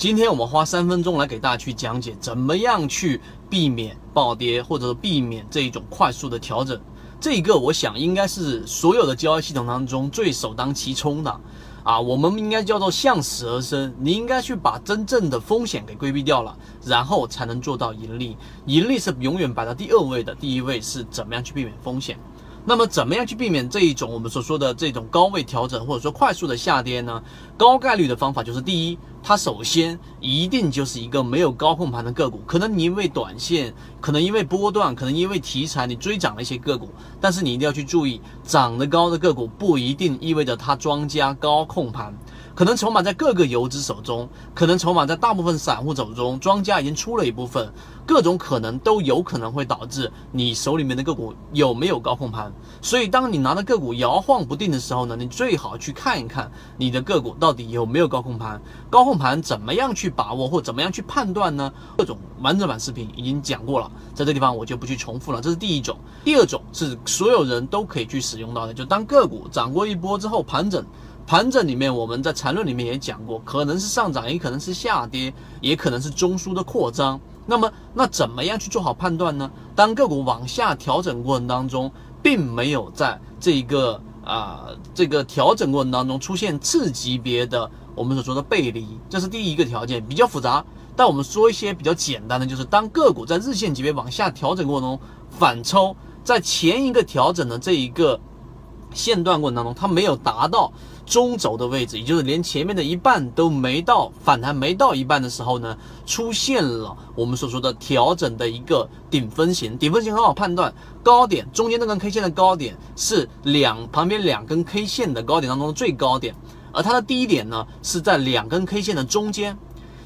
今天我们花三分钟来给大家去讲解，怎么样去避免暴跌，或者避免这一种快速的调整。这个我想应该是所有的交易系统当中最首当其冲的啊，我们应该叫做向死而生。你应该去把真正的风险给规避掉了，然后才能做到盈利。盈利是永远摆在第二位的，第一位是怎么样去避免风险。那么，怎么样去避免这一种我们所说的这种高位调整，或者说快速的下跌呢？高概率的方法就是：第一，它首先一定就是一个没有高控盘的个股。可能你因为短线，可能因为波段，可能因为题材，你追涨了一些个股。但是你一定要去注意，涨得高的个股不一定意味着它庄家高控盘。可能筹码在各个游资手中，可能筹码在大部分散户手中，庄家已经出了一部分，各种可能都有可能会导致你手里面的个股有没有高控盘。所以，当你拿的个股摇晃不定的时候呢，你最好去看一看你的个股到底有没有高控盘。高控盘怎么样去把握或怎么样去判断呢？各种完整版视频已经讲过了，在这地方我就不去重复了。这是第一种，第二种是所有人都可以去使用到的，就当个股涨过一波之后盘整。盘整里面，我们在缠论里面也讲过，可能是上涨，也可能是下跌，也可能是中枢的扩张。那么，那怎么样去做好判断呢？当个股往下调整过程当中，并没有在这个啊这个调整过程当中出现次级别的我们所说的背离，这是第一个条件，比较复杂。但我们说一些比较简单的，就是当个股在日线级别往下调整过程中反抽，在前一个调整的这一个线段过程当中，它没有达到。中轴的位置，也就是连前面的一半都没到，反弹没到一半的时候呢，出现了我们所说的调整的一个顶分型。顶分型很好判断，高点中间那根 K 线的高点是两旁边两根 K 线的高点当中的最高点，而它的低点呢是在两根 K 线的中间。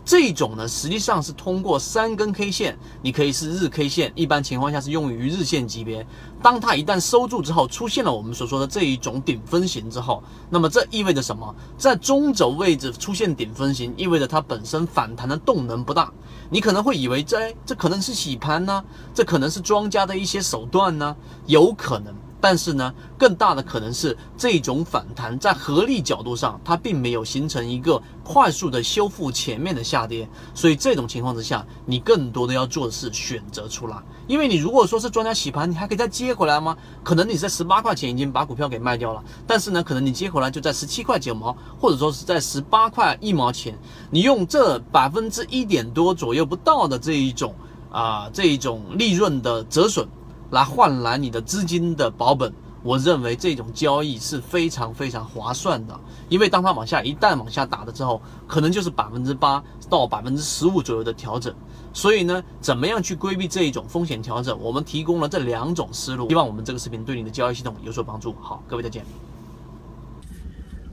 这种呢，实际上是通过三根 K 线，你可以是日 K 线，一般情况下是用于日线级别。当它一旦收住之后，出现了我们所说的这一种顶分型之后，那么这意味着什么？在中轴位置出现顶分型，意味着它本身反弹的动能不大。你可能会以为这这可能是洗盘呢，这可能是庄家的一些手段呢，有可能。但是呢，更大的可能是这种反弹在合力角度上，它并没有形成一个快速的修复前面的下跌，所以这种情况之下，你更多的要做的是选择出来，因为你如果说是庄家洗盘，你还可以再接回来吗？可能你在十八块钱已经把股票给卖掉了，但是呢，可能你接回来就在十七块九毛，或者说是在十八块一毛钱，你用这百分之一点多左右不到的这一种啊这一种利润的折损。来换来你的资金的保本，我认为这种交易是非常非常划算的。因为当它往下一旦往下打了之后，可能就是百分之八到百分之十五左右的调整。所以呢，怎么样去规避这一种风险调整？我们提供了这两种思路，希望我们这个视频对你的交易系统有所帮助。好，各位再见。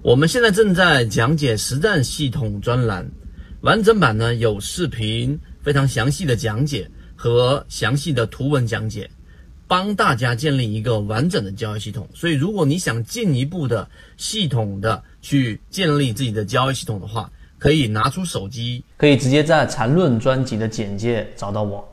我们现在正在讲解实战系统专栏，完整版呢有视频非常详细的讲解和详细的图文讲解。帮大家建立一个完整的交易系统，所以如果你想进一步的系统的去建立自己的交易系统的话，可以拿出手机，可以直接在缠论专辑的简介找到我。